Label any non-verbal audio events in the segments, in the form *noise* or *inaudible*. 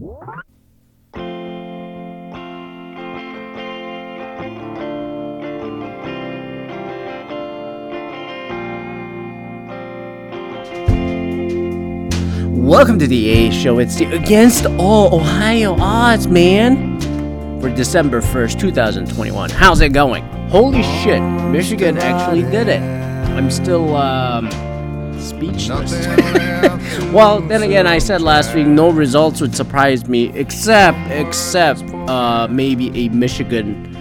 Welcome to the A Show. It's the Against All Ohio Odds, man. For December 1st, 2021. How's it going? Holy shit, Michigan actually did it. I'm still um, speechless. Well, then again, I said last week no results would surprise me, except, except uh, maybe a Michigan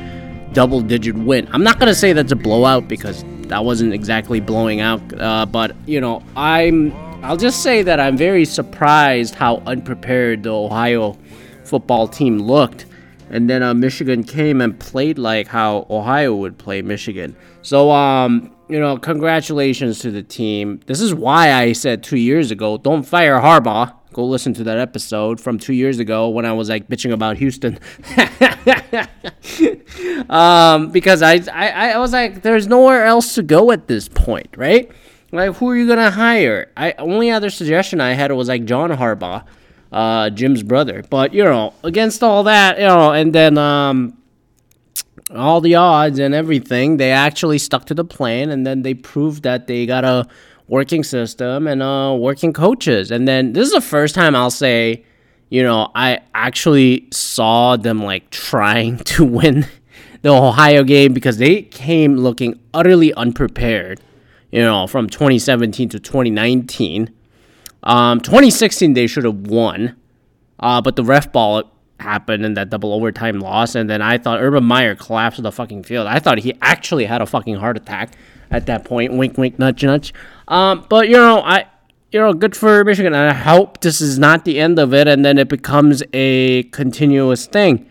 double digit win. I'm not to say that's a blowout because that wasn't exactly blowing out, uh, but, you know, I'm I'll just say that I'm very surprised how unprepared the Ohio football team looked. And then uh, Michigan came and played like how Ohio would play Michigan. So, um, you know, congratulations to the team. This is why I said two years ago, don't fire Harbaugh. Go listen to that episode from two years ago when I was like bitching about Houston. *laughs* um, because I, I, I was like, there's nowhere else to go at this point, right? Like, who are you gonna hire? I only other suggestion I had was like John Harbaugh, uh, Jim's brother. But you know, against all that, you know, and then um, all the odds and everything, they actually stuck to the plan, and then they proved that they got a working system and uh, working coaches. And then this is the first time I'll say, you know, I actually saw them like trying *laughs* to win the Ohio game because they came looking utterly unprepared you know, from 2017 to 2019. Um, 2016 they should have won, uh, but the ref ball happened and that double overtime loss, and then I thought Urban Meyer collapsed the fucking field. I thought he actually had a fucking heart attack at that point. Wink, wink, nudge, nudge. Um, but you know, I. You know, good for Michigan. I hope this is not the end of it, and then it becomes a continuous thing.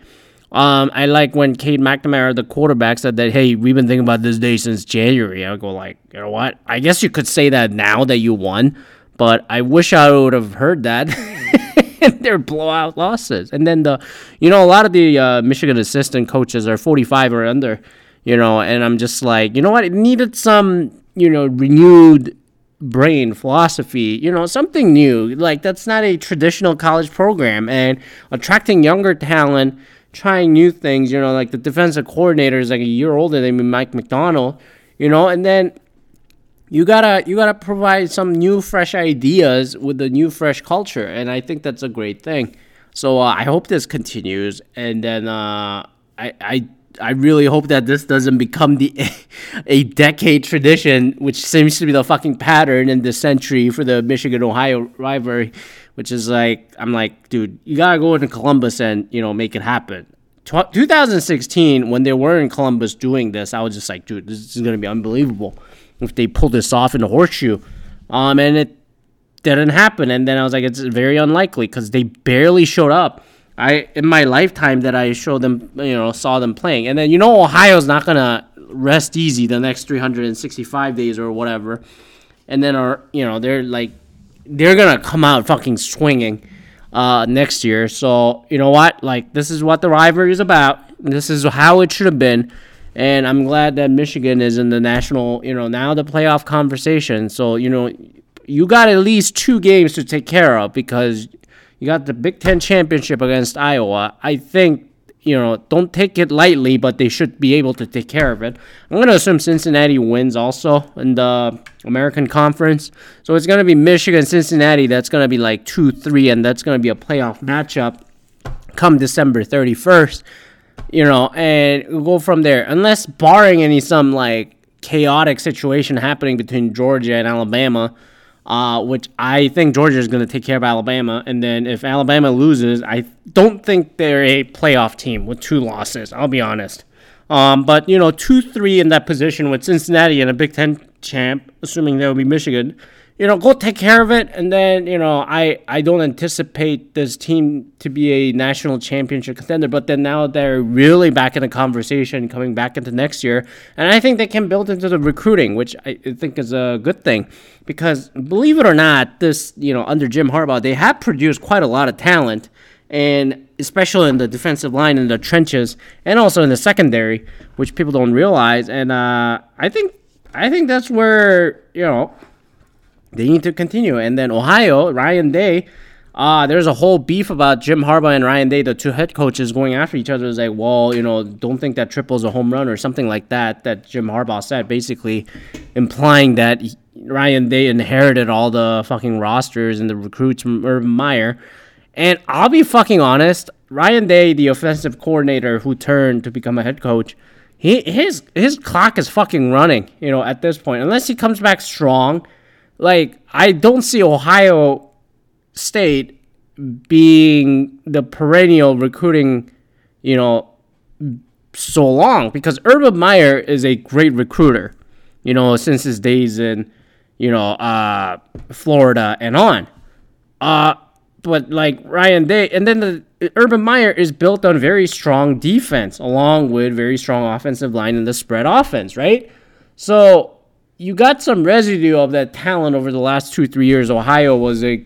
Um, I like when Cade McNamara, the quarterback, said that, hey, we've been thinking about this day since January. I go like, you know what? I guess you could say that now that you won, but I wish I would have heard that. *laughs* *laughs* their blowout losses. And then the, you know, a lot of the uh, Michigan assistant coaches are 45 or under, you know, and I'm just like, you know what? It needed some, you know, renewed brain philosophy, you know, something new. Like that's not a traditional college program and attracting younger talent trying new things. You know, like the defensive coordinator is like a year older than Mike Macdonald, You know, and then you gotta you gotta provide some new fresh ideas with the new fresh culture, and I think that's a great thing. So uh, I hope this continues, and then uh, I I I really hope that this doesn't become the *laughs* a decade tradition, which seems to be the fucking pattern in this century for the Michigan Ohio rivalry which is like I'm like, dude, you gotta go into Columbus and you know make it happen. 2016, when they were in Columbus doing this, I was just like, dude, this is gonna be unbelievable if they pull this off in the horseshoe. Um, and it didn't happen. And then I was like, it's very unlikely because they barely showed up. I in my lifetime that I showed them, you know, saw them playing. And then you know Ohio's not gonna rest easy the next 365 days or whatever. And then are you know they're like they're gonna come out fucking swinging uh, next year. So you know what? Like this is what the rivalry is about. This is how it should have been. And I'm glad that Michigan is in the national, you know, now the playoff conversation. So, you know, you got at least two games to take care of because you got the Big Ten championship against Iowa. I think you know, don't take it lightly, but they should be able to take care of it. I'm going to assume Cincinnati wins also in the American Conference. So it's going to be Michigan, Cincinnati. That's going to be like 2 3, and that's going to be a playoff matchup come December 31st. You know, and go from there. Unless barring any some like chaotic situation happening between Georgia and Alabama uh, which I think Georgia is going to take care of Alabama. And then if Alabama loses, I don't think they're a playoff team with two losses. I'll be honest. Um, but you know, two three in that position with Cincinnati and a Big Ten champ, assuming that will be Michigan you know, go take care of it. And then, you know, I, I don't anticipate this team to be a national championship contender, but then now they're really back in the conversation coming back into next year. And I think they can build into the recruiting, which I think is a good thing because believe it or not, this, you know, under Jim Harbaugh, they have produced quite a lot of talent and especially in the defensive line in the trenches and also in the secondary, which people don't realize. And uh, I think I think that's where you know they need to continue. And then Ohio, Ryan Day, uh, there's a whole beef about Jim Harbaugh and Ryan Day, the two head coaches, going after each other. It's like, well, you know, don't think that triple's a home run or something like that. That Jim Harbaugh said, basically implying that Ryan Day inherited all the fucking rosters and the recruits from Urban Meyer. And I'll be fucking honest, Ryan Day, the offensive coordinator who turned to become a head coach, he his his clock is fucking running. You know, at this point, unless he comes back strong, like I don't see Ohio State being the perennial recruiting, you know, so long because Urban Meyer is a great recruiter, you know, since his days in, you know, uh, Florida and on. Uh, but like Ryan Day, and then the Urban Meyer is built on very strong defense along with very strong offensive line and the spread offense, right? So you got some residue of that talent over the last two, three years. Ohio was a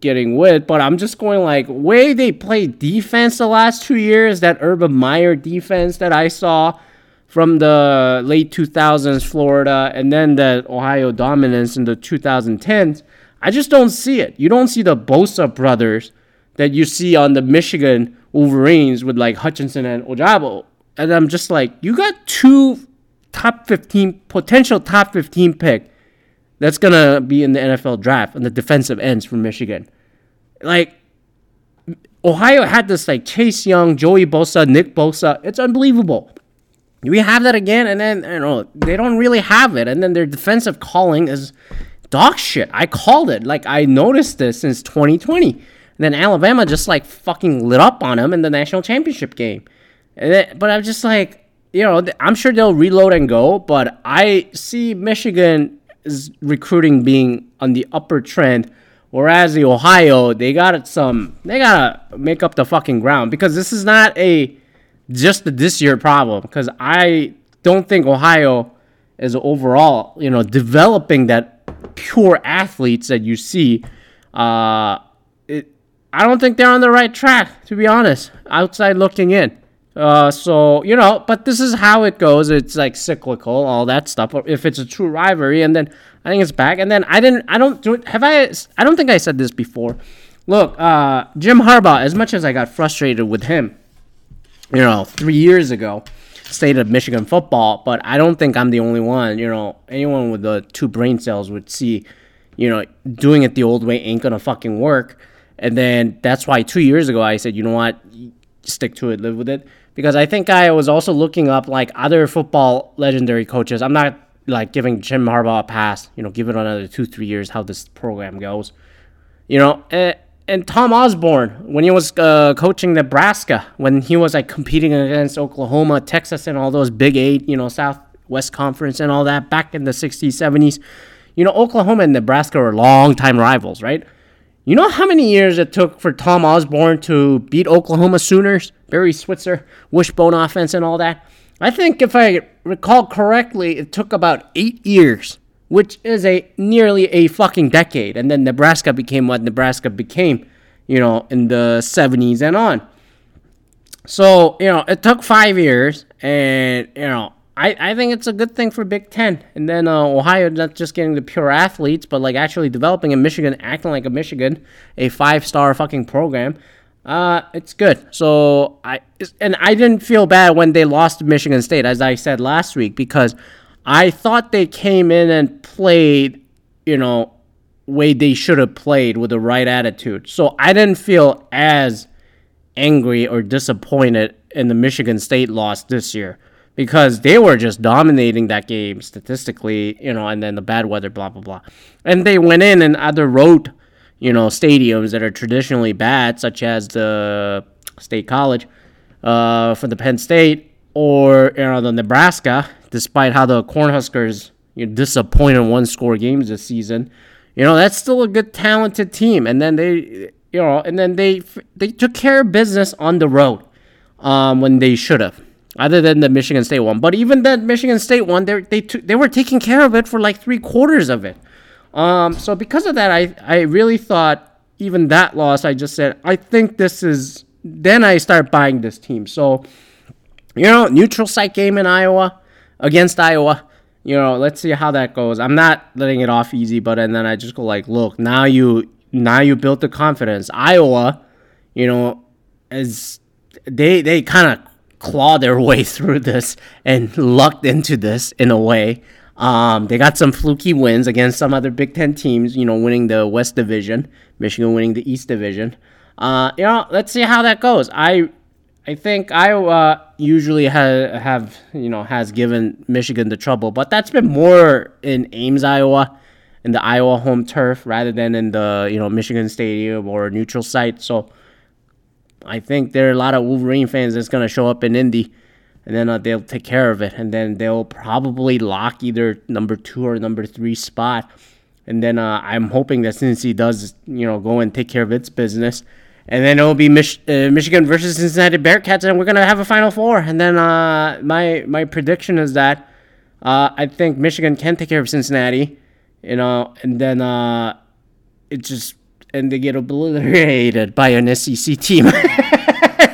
getting with, but I'm just going like way they play defense the last two years, that Urban Meyer defense that I saw from the late 2000s Florida and then the Ohio dominance in the 2010s. I just don't see it. You don't see the Bosa brothers that you see on the Michigan Wolverines with like Hutchinson and Ojabo. And I'm just like, you got two top 15 potential top 15 pick that's gonna be in the NFL draft on the defensive ends from Michigan. Like Ohio had this like Chase Young, Joey Bosa, Nick Bosa. It's unbelievable. We have that again, and then you know they don't really have it, and then their defensive calling is dog shit. I called it. Like I noticed this since 2020. And then Alabama just like fucking lit up on them in the national championship game. Then, but I'm just like, you know, I'm sure they'll reload and go, but I see Michigan is recruiting being on the upper trend, whereas the Ohio they got some they gotta make up the fucking ground because this is not a just this year problem because I don't think Ohio is overall you know developing that pure athletes that you see. Uh, it, I don't think they're on the right track to be honest. Outside looking in. Uh, so you know, but this is how it goes. It's like cyclical, all that stuff. If it's a true rivalry, and then I think it's back. And then I didn't, I don't do it. Have I? I don't think I said this before. Look, uh, Jim Harbaugh. As much as I got frustrated with him, you know, three years ago, state of Michigan football, but I don't think I'm the only one. You know, anyone with the two brain cells would see, you know, doing it the old way ain't gonna fucking work. And then that's why two years ago I said, you know what, stick to it, live with it because I think I was also looking up like other football legendary coaches. I'm not like giving Jim Harbaugh a pass, you know, give it another two, three years how this program goes. You know, and, and Tom Osborne, when he was uh, coaching Nebraska, when he was like competing against Oklahoma, Texas, and all those Big Eight, you know, Southwest Conference and all that back in the 60s, 70s, you know, Oklahoma and Nebraska were longtime rivals, right? You know how many years it took for Tom Osborne to beat Oklahoma Sooners? Barry Switzer, wishbone offense, and all that. I think if I recall correctly, it took about eight years, which is a nearly a fucking decade. And then Nebraska became what Nebraska became, you know, in the 70s and on. So, you know, it took five years, and, you know, I, I think it's a good thing for Big Ten. And then uh, Ohio not just getting the pure athletes, but like actually developing in Michigan, acting like a Michigan, a five star fucking program. Uh, it's good. So I and I didn't feel bad when they lost to Michigan State, as I said last week, because I thought they came in and played, you know, way they should have played with the right attitude. So I didn't feel as angry or disappointed in the Michigan State loss this year because they were just dominating that game statistically, you know, and then the bad weather, blah, blah, blah. And they went in and other road, you know, stadiums that are traditionally bad, such as the State College uh, for the Penn State or, you know, the Nebraska, despite how the Cornhuskers you know, disappointed one score games this season. You know, that's still a good, talented team. And then they, you know, and then they they took care of business on the road um, when they should have other than the Michigan State one. But even that Michigan State one, they they t- they were taking care of it for like three quarters of it. Um, so because of that, I I really thought even that loss, I just said I think this is. Then I start buying this team. So you know, neutral site game in Iowa against Iowa. You know, let's see how that goes. I'm not letting it off easy, but and then I just go like, look, now you now you built the confidence. Iowa, you know, as they they kind of claw their *laughs* way through this and lucked into this in a way. Um, they got some fluky wins against some other Big Ten teams, you know, winning the West Division, Michigan winning the East Division. Uh, you know, let's see how that goes. I I think Iowa usually ha- have you know has given Michigan the trouble, but that's been more in Ames, Iowa, in the Iowa home turf rather than in the you know Michigan Stadium or neutral site. So I think there are a lot of Wolverine fans that's gonna show up in Indy and then uh, they'll take care of it, and then they'll probably lock either number two or number three spot. And then uh, I'm hoping that Cincy does, you know, go and take care of its business, and then it'll be Mich- uh, Michigan versus Cincinnati Bearcats, and we're gonna have a Final Four. And then uh, my my prediction is that uh, I think Michigan can take care of Cincinnati, you know, and then uh, it just and they get obliterated by an SEC team. *laughs*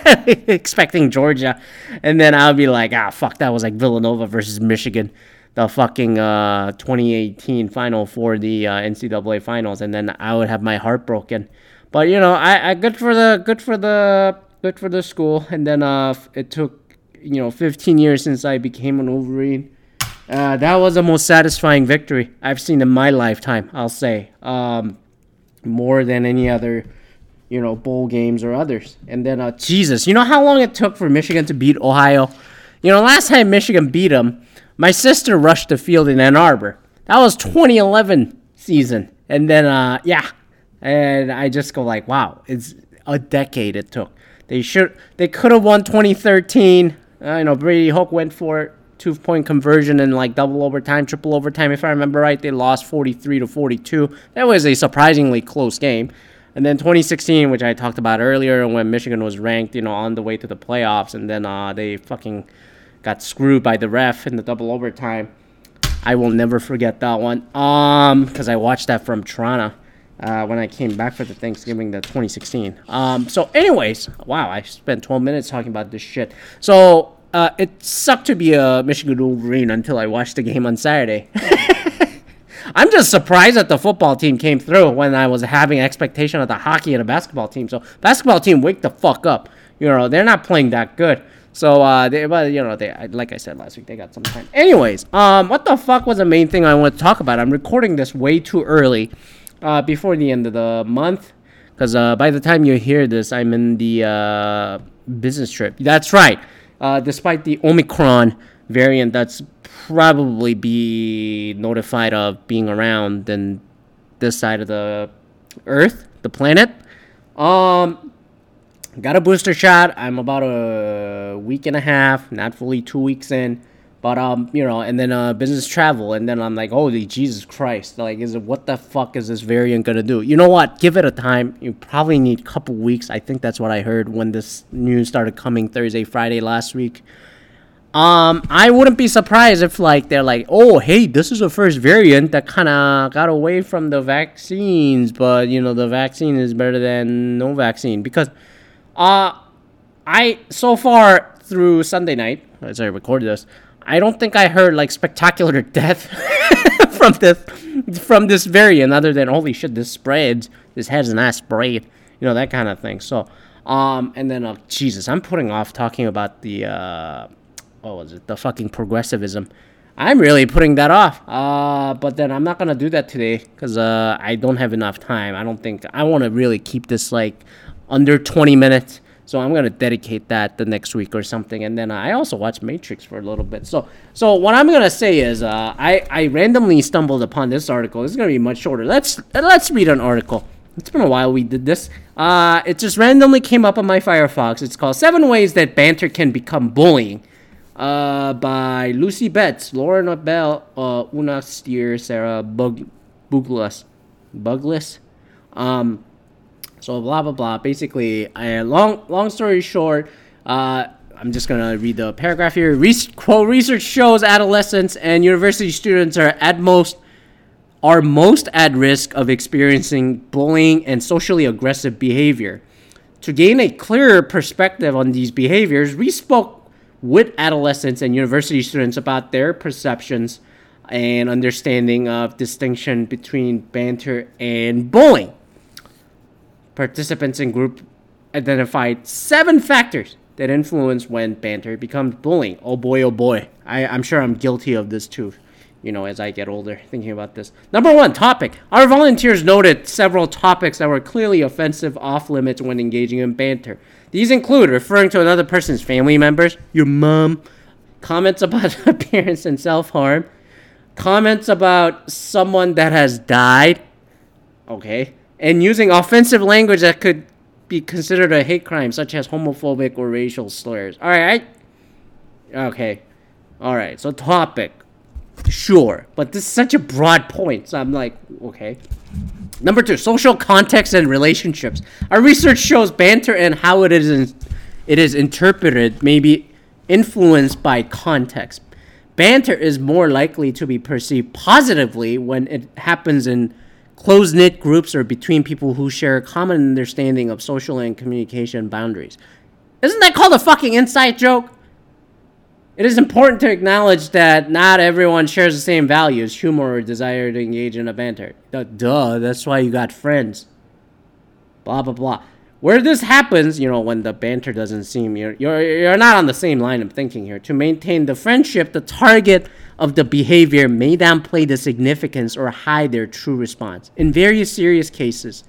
*laughs* expecting Georgia, and then I'll be like, ah, fuck, that was like Villanova versus Michigan, the fucking uh, 2018 final for the uh, NCAA finals, and then I would have my heart broken. But you know, I, I good for the good for the good for the school, and then uh, it took you know 15 years since I became an Wolverine. Uh, that was the most satisfying victory I've seen in my lifetime. I'll say um, more than any other you know, bowl games or others. And then, uh, Jesus, you know how long it took for Michigan to beat Ohio? You know, last time Michigan beat them, my sister rushed the field in Ann Arbor. That was 2011 season. And then, uh, yeah, and I just go like, wow, it's a decade it took. They should, they could have won 2013. Uh, you know, Brady Hoke went for it, two point conversion and like double overtime, triple overtime. If I remember right, they lost 43 to 42. That was a surprisingly close game. And then 2016, which I talked about earlier, when Michigan was ranked, you know, on the way to the playoffs, and then uh, they fucking got screwed by the ref in the double overtime. I will never forget that one. Um, because I watched that from Toronto. Uh, when I came back for the Thanksgiving, the 2016. Um, so, anyways, wow, I spent 12 minutes talking about this shit. So, uh, it sucked to be a Michigan Wolverine until I watched the game on Saturday. *laughs* I'm just surprised that the football team came through when I was having expectation of the hockey and the basketball team. So basketball team, wake the fuck up. You know they're not playing that good. So uh, they, but you know they, like I said last week, they got some time. Anyways, um, what the fuck was the main thing I want to talk about? I'm recording this way too early, uh, before the end of the month, because uh, by the time you hear this, I'm in the uh, business trip. That's right. Uh, despite the Omicron variant that's probably be notified of being around than this side of the Earth, the planet. Um, got a booster shot. I'm about a week and a half, not fully two weeks in. But um, you know, and then uh, business travel, and then I'm like, holy Jesus Christ! Like, is it what the fuck is this variant gonna do? You know what? Give it a time. You probably need a couple weeks. I think that's what I heard when this news started coming Thursday, Friday last week. Um, I wouldn't be surprised if like they're like, oh, hey, this is the first variant that kind of got away from the vaccines, but you know the vaccine is better than no vaccine because, uh, I so far through Sunday night as I recorded this, I don't think I heard like spectacular *laughs* death from this from this variant other than holy shit, this spreads, this has an ass sprayed, you know that kind of thing. So, um, and then uh, Jesus, I'm putting off talking about the uh what was it? The fucking progressivism. I'm really putting that off. Uh, but then I'm not gonna do that today because uh, I don't have enough time. I don't think I want to really keep this like under 20 minutes. So I'm gonna dedicate that the next week or something. And then I also watch Matrix for a little bit. So so what I'm gonna say is uh, I I randomly stumbled upon this article. It's gonna be much shorter. Let's let's read an article. It's been a while we did this. Uh, it just randomly came up on my Firefox. It's called Seven Ways That Banter Can Become Bullying uh, by Lucy Betts, Lauren Bell, uh, Oonagh Steer, Sarah Bug, Buglas, Buglis. Um, so blah blah blah. Basically, I, long long story short, uh, I'm just gonna read the paragraph here. Re- quote: Research shows adolescents and university students are at most are most at risk of experiencing bullying and socially aggressive behavior. To gain a clearer perspective on these behaviors, we spoke with adolescents and university students about their perceptions and understanding of distinction between banter and bullying. Participants in group identified seven factors that influence when banter becomes bullying. Oh boy, oh boy. I, I'm sure I'm guilty of this too, you know, as I get older, thinking about this. Number one topic. Our volunteers noted several topics that were clearly offensive, off limits when engaging in banter. These include referring to another person's family members, your mom, comments about *laughs* appearance and self harm, comments about someone that has died, okay, and using offensive language that could be considered a hate crime, such as homophobic or racial slurs. All right. Okay. All right. So topic, sure, but this is such a broad point. So I'm like, okay. Number two, social context and relationships. Our research shows banter and how it is in, it is interpreted may be influenced by context. Banter is more likely to be perceived positively when it happens in close knit groups or between people who share a common understanding of social and communication boundaries. Isn't that called a fucking inside joke? It is important to acknowledge that not everyone shares the same values, humor, or desire to engage in a banter. Duh, duh that's why you got friends. Blah, blah, blah. Where this happens, you know, when the banter doesn't seem, you're, you're, you're not on the same line of thinking here. To maintain the friendship, the target of the behavior may downplay the significance or hide their true response. In various serious cases,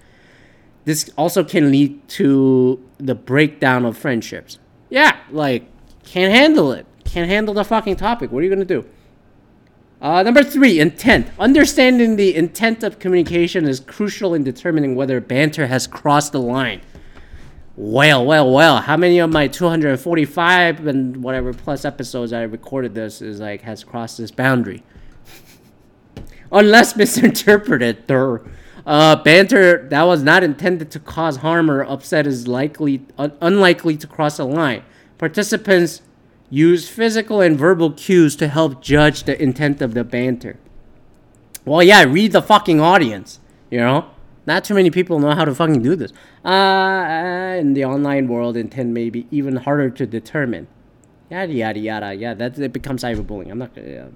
this also can lead to the breakdown of friendships. Yeah, like, can't handle it. Can't handle the fucking topic. What are you going to do? Uh, number three, intent. Understanding the intent of communication is crucial in determining whether banter has crossed the line. Well, well, well. How many of my 245 and whatever plus episodes I recorded this is like has crossed this boundary? Unless *laughs* misinterpreted, there. Uh, banter that was not intended to cause harm or upset is likely un- unlikely to cross a line. Participants use physical and verbal cues to help judge the intent of the banter. Well, yeah, read the fucking audience, you know? Not too many people know how to fucking do this. Uh, in the online world, intent may be even harder to determine. Yada yada yada. Yeah, that it becomes cyberbullying. I'm not gonna. Uh,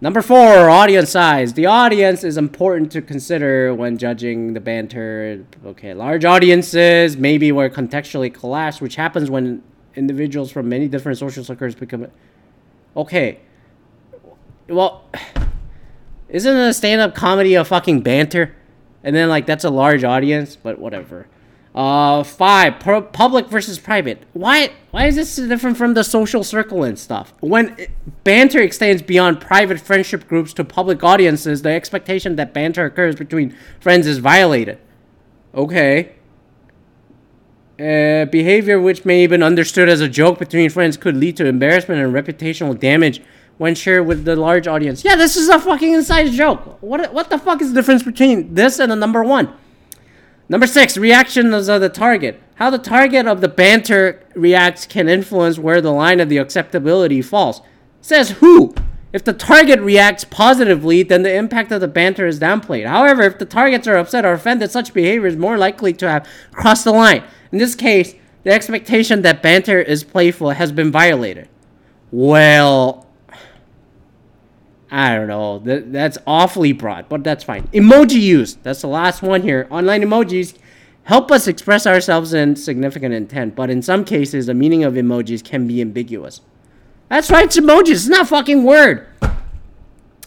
Number four, audience size. The audience is important to consider when judging the banter. Okay, large audiences maybe were contextually collapsed, which happens when individuals from many different social circles become. Okay. Well, isn't a stand up comedy a fucking banter? and then like that's a large audience, but whatever. Uh, five pro- public versus private. Why? Why is this different from the social circle and stuff? When banter extends beyond private friendship groups to public audiences, the expectation that banter occurs between friends is violated. Okay. Uh, behavior which may have been understood as a joke between friends could lead to embarrassment and reputational damage when shared with the large audience. Yeah, this is a fucking inside joke. What what the fuck is the difference between this and the number one? Number six, reactions of the target. How the target of the banter reacts can influence where the line of the acceptability falls. says who. If the target reacts positively, then the impact of the banter is downplayed. However, if the targets are upset or offended, such behavior is more likely to have crossed the line. In this case, the expectation that banter is playful has been violated. Well, I don't know. That, that's awfully broad, but that's fine. Emoji use. That's the last one here. Online emojis help us express ourselves in significant intent, but in some cases, the meaning of emojis can be ambiguous. That's right, it's emojis. It's not fucking word.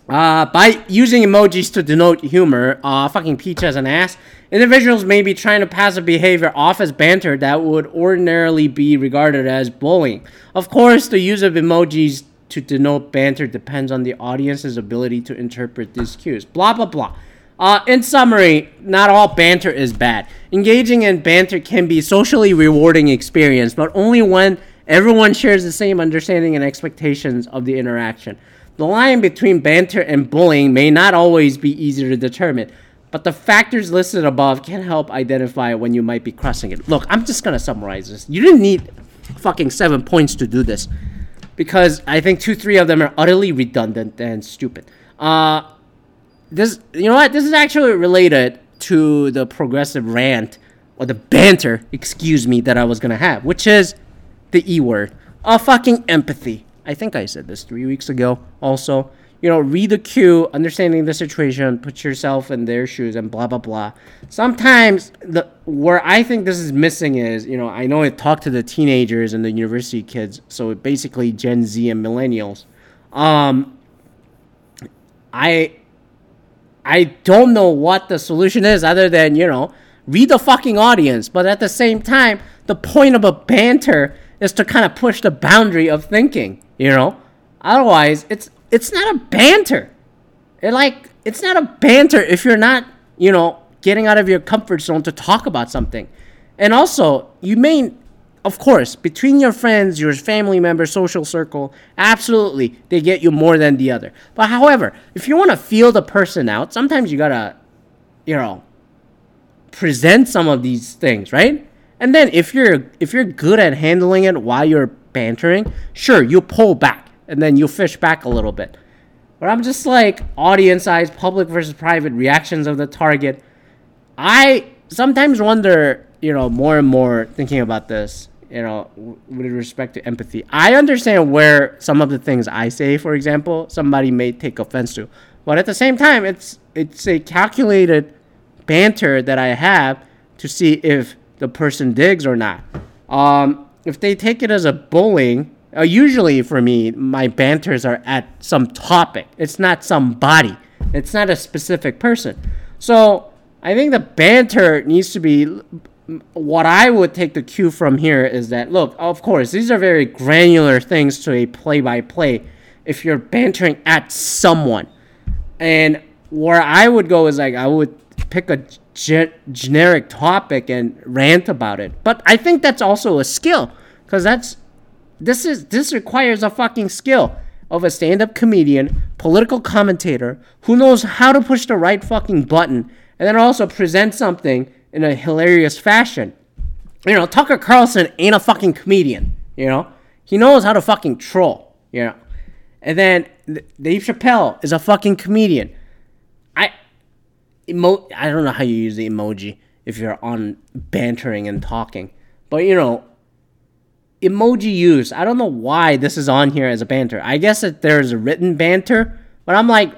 Uh, by using emojis to denote humor, uh, fucking peach as an ass, individuals may be trying to pass a behavior off as banter that would ordinarily be regarded as bullying. Of course, the use of emojis to denote banter depends on the audience's ability to interpret these cues. Blah, blah, blah. Uh, in summary, not all banter is bad. Engaging in banter can be a socially rewarding experience, but only when everyone shares the same understanding and expectations of the interaction. The line between banter and bullying may not always be easy to determine, but the factors listed above can help identify when you might be crossing it. Look, I'm just gonna summarize this. You didn't need fucking seven points to do this because I think two, three of them are utterly redundant and stupid. Uh, this, you know what? This is actually related to the progressive rant or the banter, excuse me, that I was gonna have, which is the E word, a fucking empathy. I think I said this three weeks ago. Also, you know, read the cue, understanding the situation, put yourself in their shoes, and blah blah blah. Sometimes the where I think this is missing is, you know, I know it talked to the teenagers and the university kids, so basically Gen Z and millennials. Um, I I don't know what the solution is other than you know read the fucking audience, but at the same time, the point of a banter is to kind of push the boundary of thinking, you know. Otherwise, it's it's not a banter. It like it's not a banter if you're not, you know, getting out of your comfort zone to talk about something. And also, you may of course, between your friends, your family members, social circle, absolutely, they get you more than the other. But however, if you want to feel the person out, sometimes you gotta, you know, present some of these things, right? And then if you're if you're good at handling it while you're bantering, sure, you pull back and then you fish back a little bit. But I'm just like audience size, public versus private reactions of the target. I sometimes wonder, you know, more and more thinking about this, you know, with respect to empathy. I understand where some of the things I say, for example, somebody may take offense to. But at the same time, it's it's a calculated banter that I have to see if the person digs or not. Um, if they take it as a bullying, uh, usually for me, my banters are at some topic. It's not somebody. It's not a specific person. So I think the banter needs to be. What I would take the cue from here is that look, of course, these are very granular things to a play-by-play. If you're bantering at someone, and where I would go is like I would pick a ge- generic topic and rant about it. But I think that's also a skill because that's this is this requires a fucking skill of a stand-up comedian, political commentator who knows how to push the right fucking button and then also present something in a hilarious fashion. You know, Tucker Carlson ain't a fucking comedian, you know? He knows how to fucking troll, you know? And then Dave Chappelle is a fucking comedian I emo I don't know how you use the emoji if you're on bantering and talking. But you know, emoji use. I don't know why this is on here as a banter. I guess that there's a written banter, but I'm like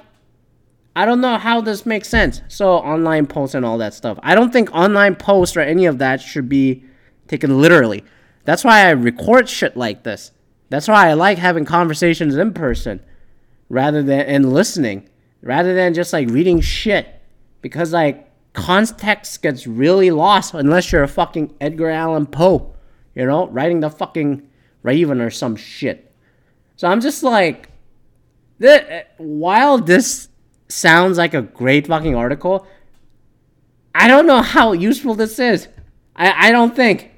I don't know how this makes sense. So online posts and all that stuff. I don't think online posts or any of that should be taken literally. That's why I record shit like this. That's why I like having conversations in person rather than and listening rather than just like reading shit because like context gets really lost unless you're a fucking Edgar Allan Poe, you know, writing the fucking Raven or some shit. So I'm just like, th- while this sounds like a great fucking article, I don't know how useful this is. I, I don't think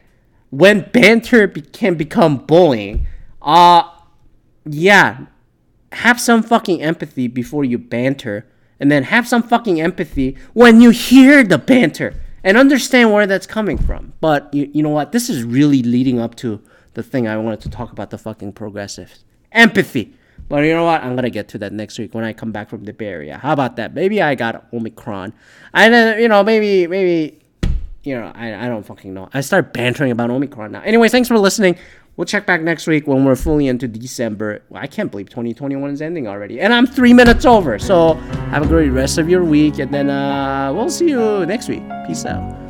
when banter be- can become bullying, uh, yeah, have some fucking empathy before you banter and then have some fucking empathy when you hear the banter and understand where that's coming from. But you, you know what? This is really leading up to the thing I wanted to talk about the fucking progressives. Empathy. But you know what? I'm gonna get to that next week when I come back from the Bay Area. How about that? Maybe I got Omicron. And then you know, maybe maybe you know, I, I don't fucking know. I start bantering about Omicron now. Anyways, thanks for listening. We'll check back next week when we're fully into December. Well, I can't believe 2021 is ending already. And I'm three minutes over. So have a great rest of your week. And then uh, we'll see you next week. Peace out.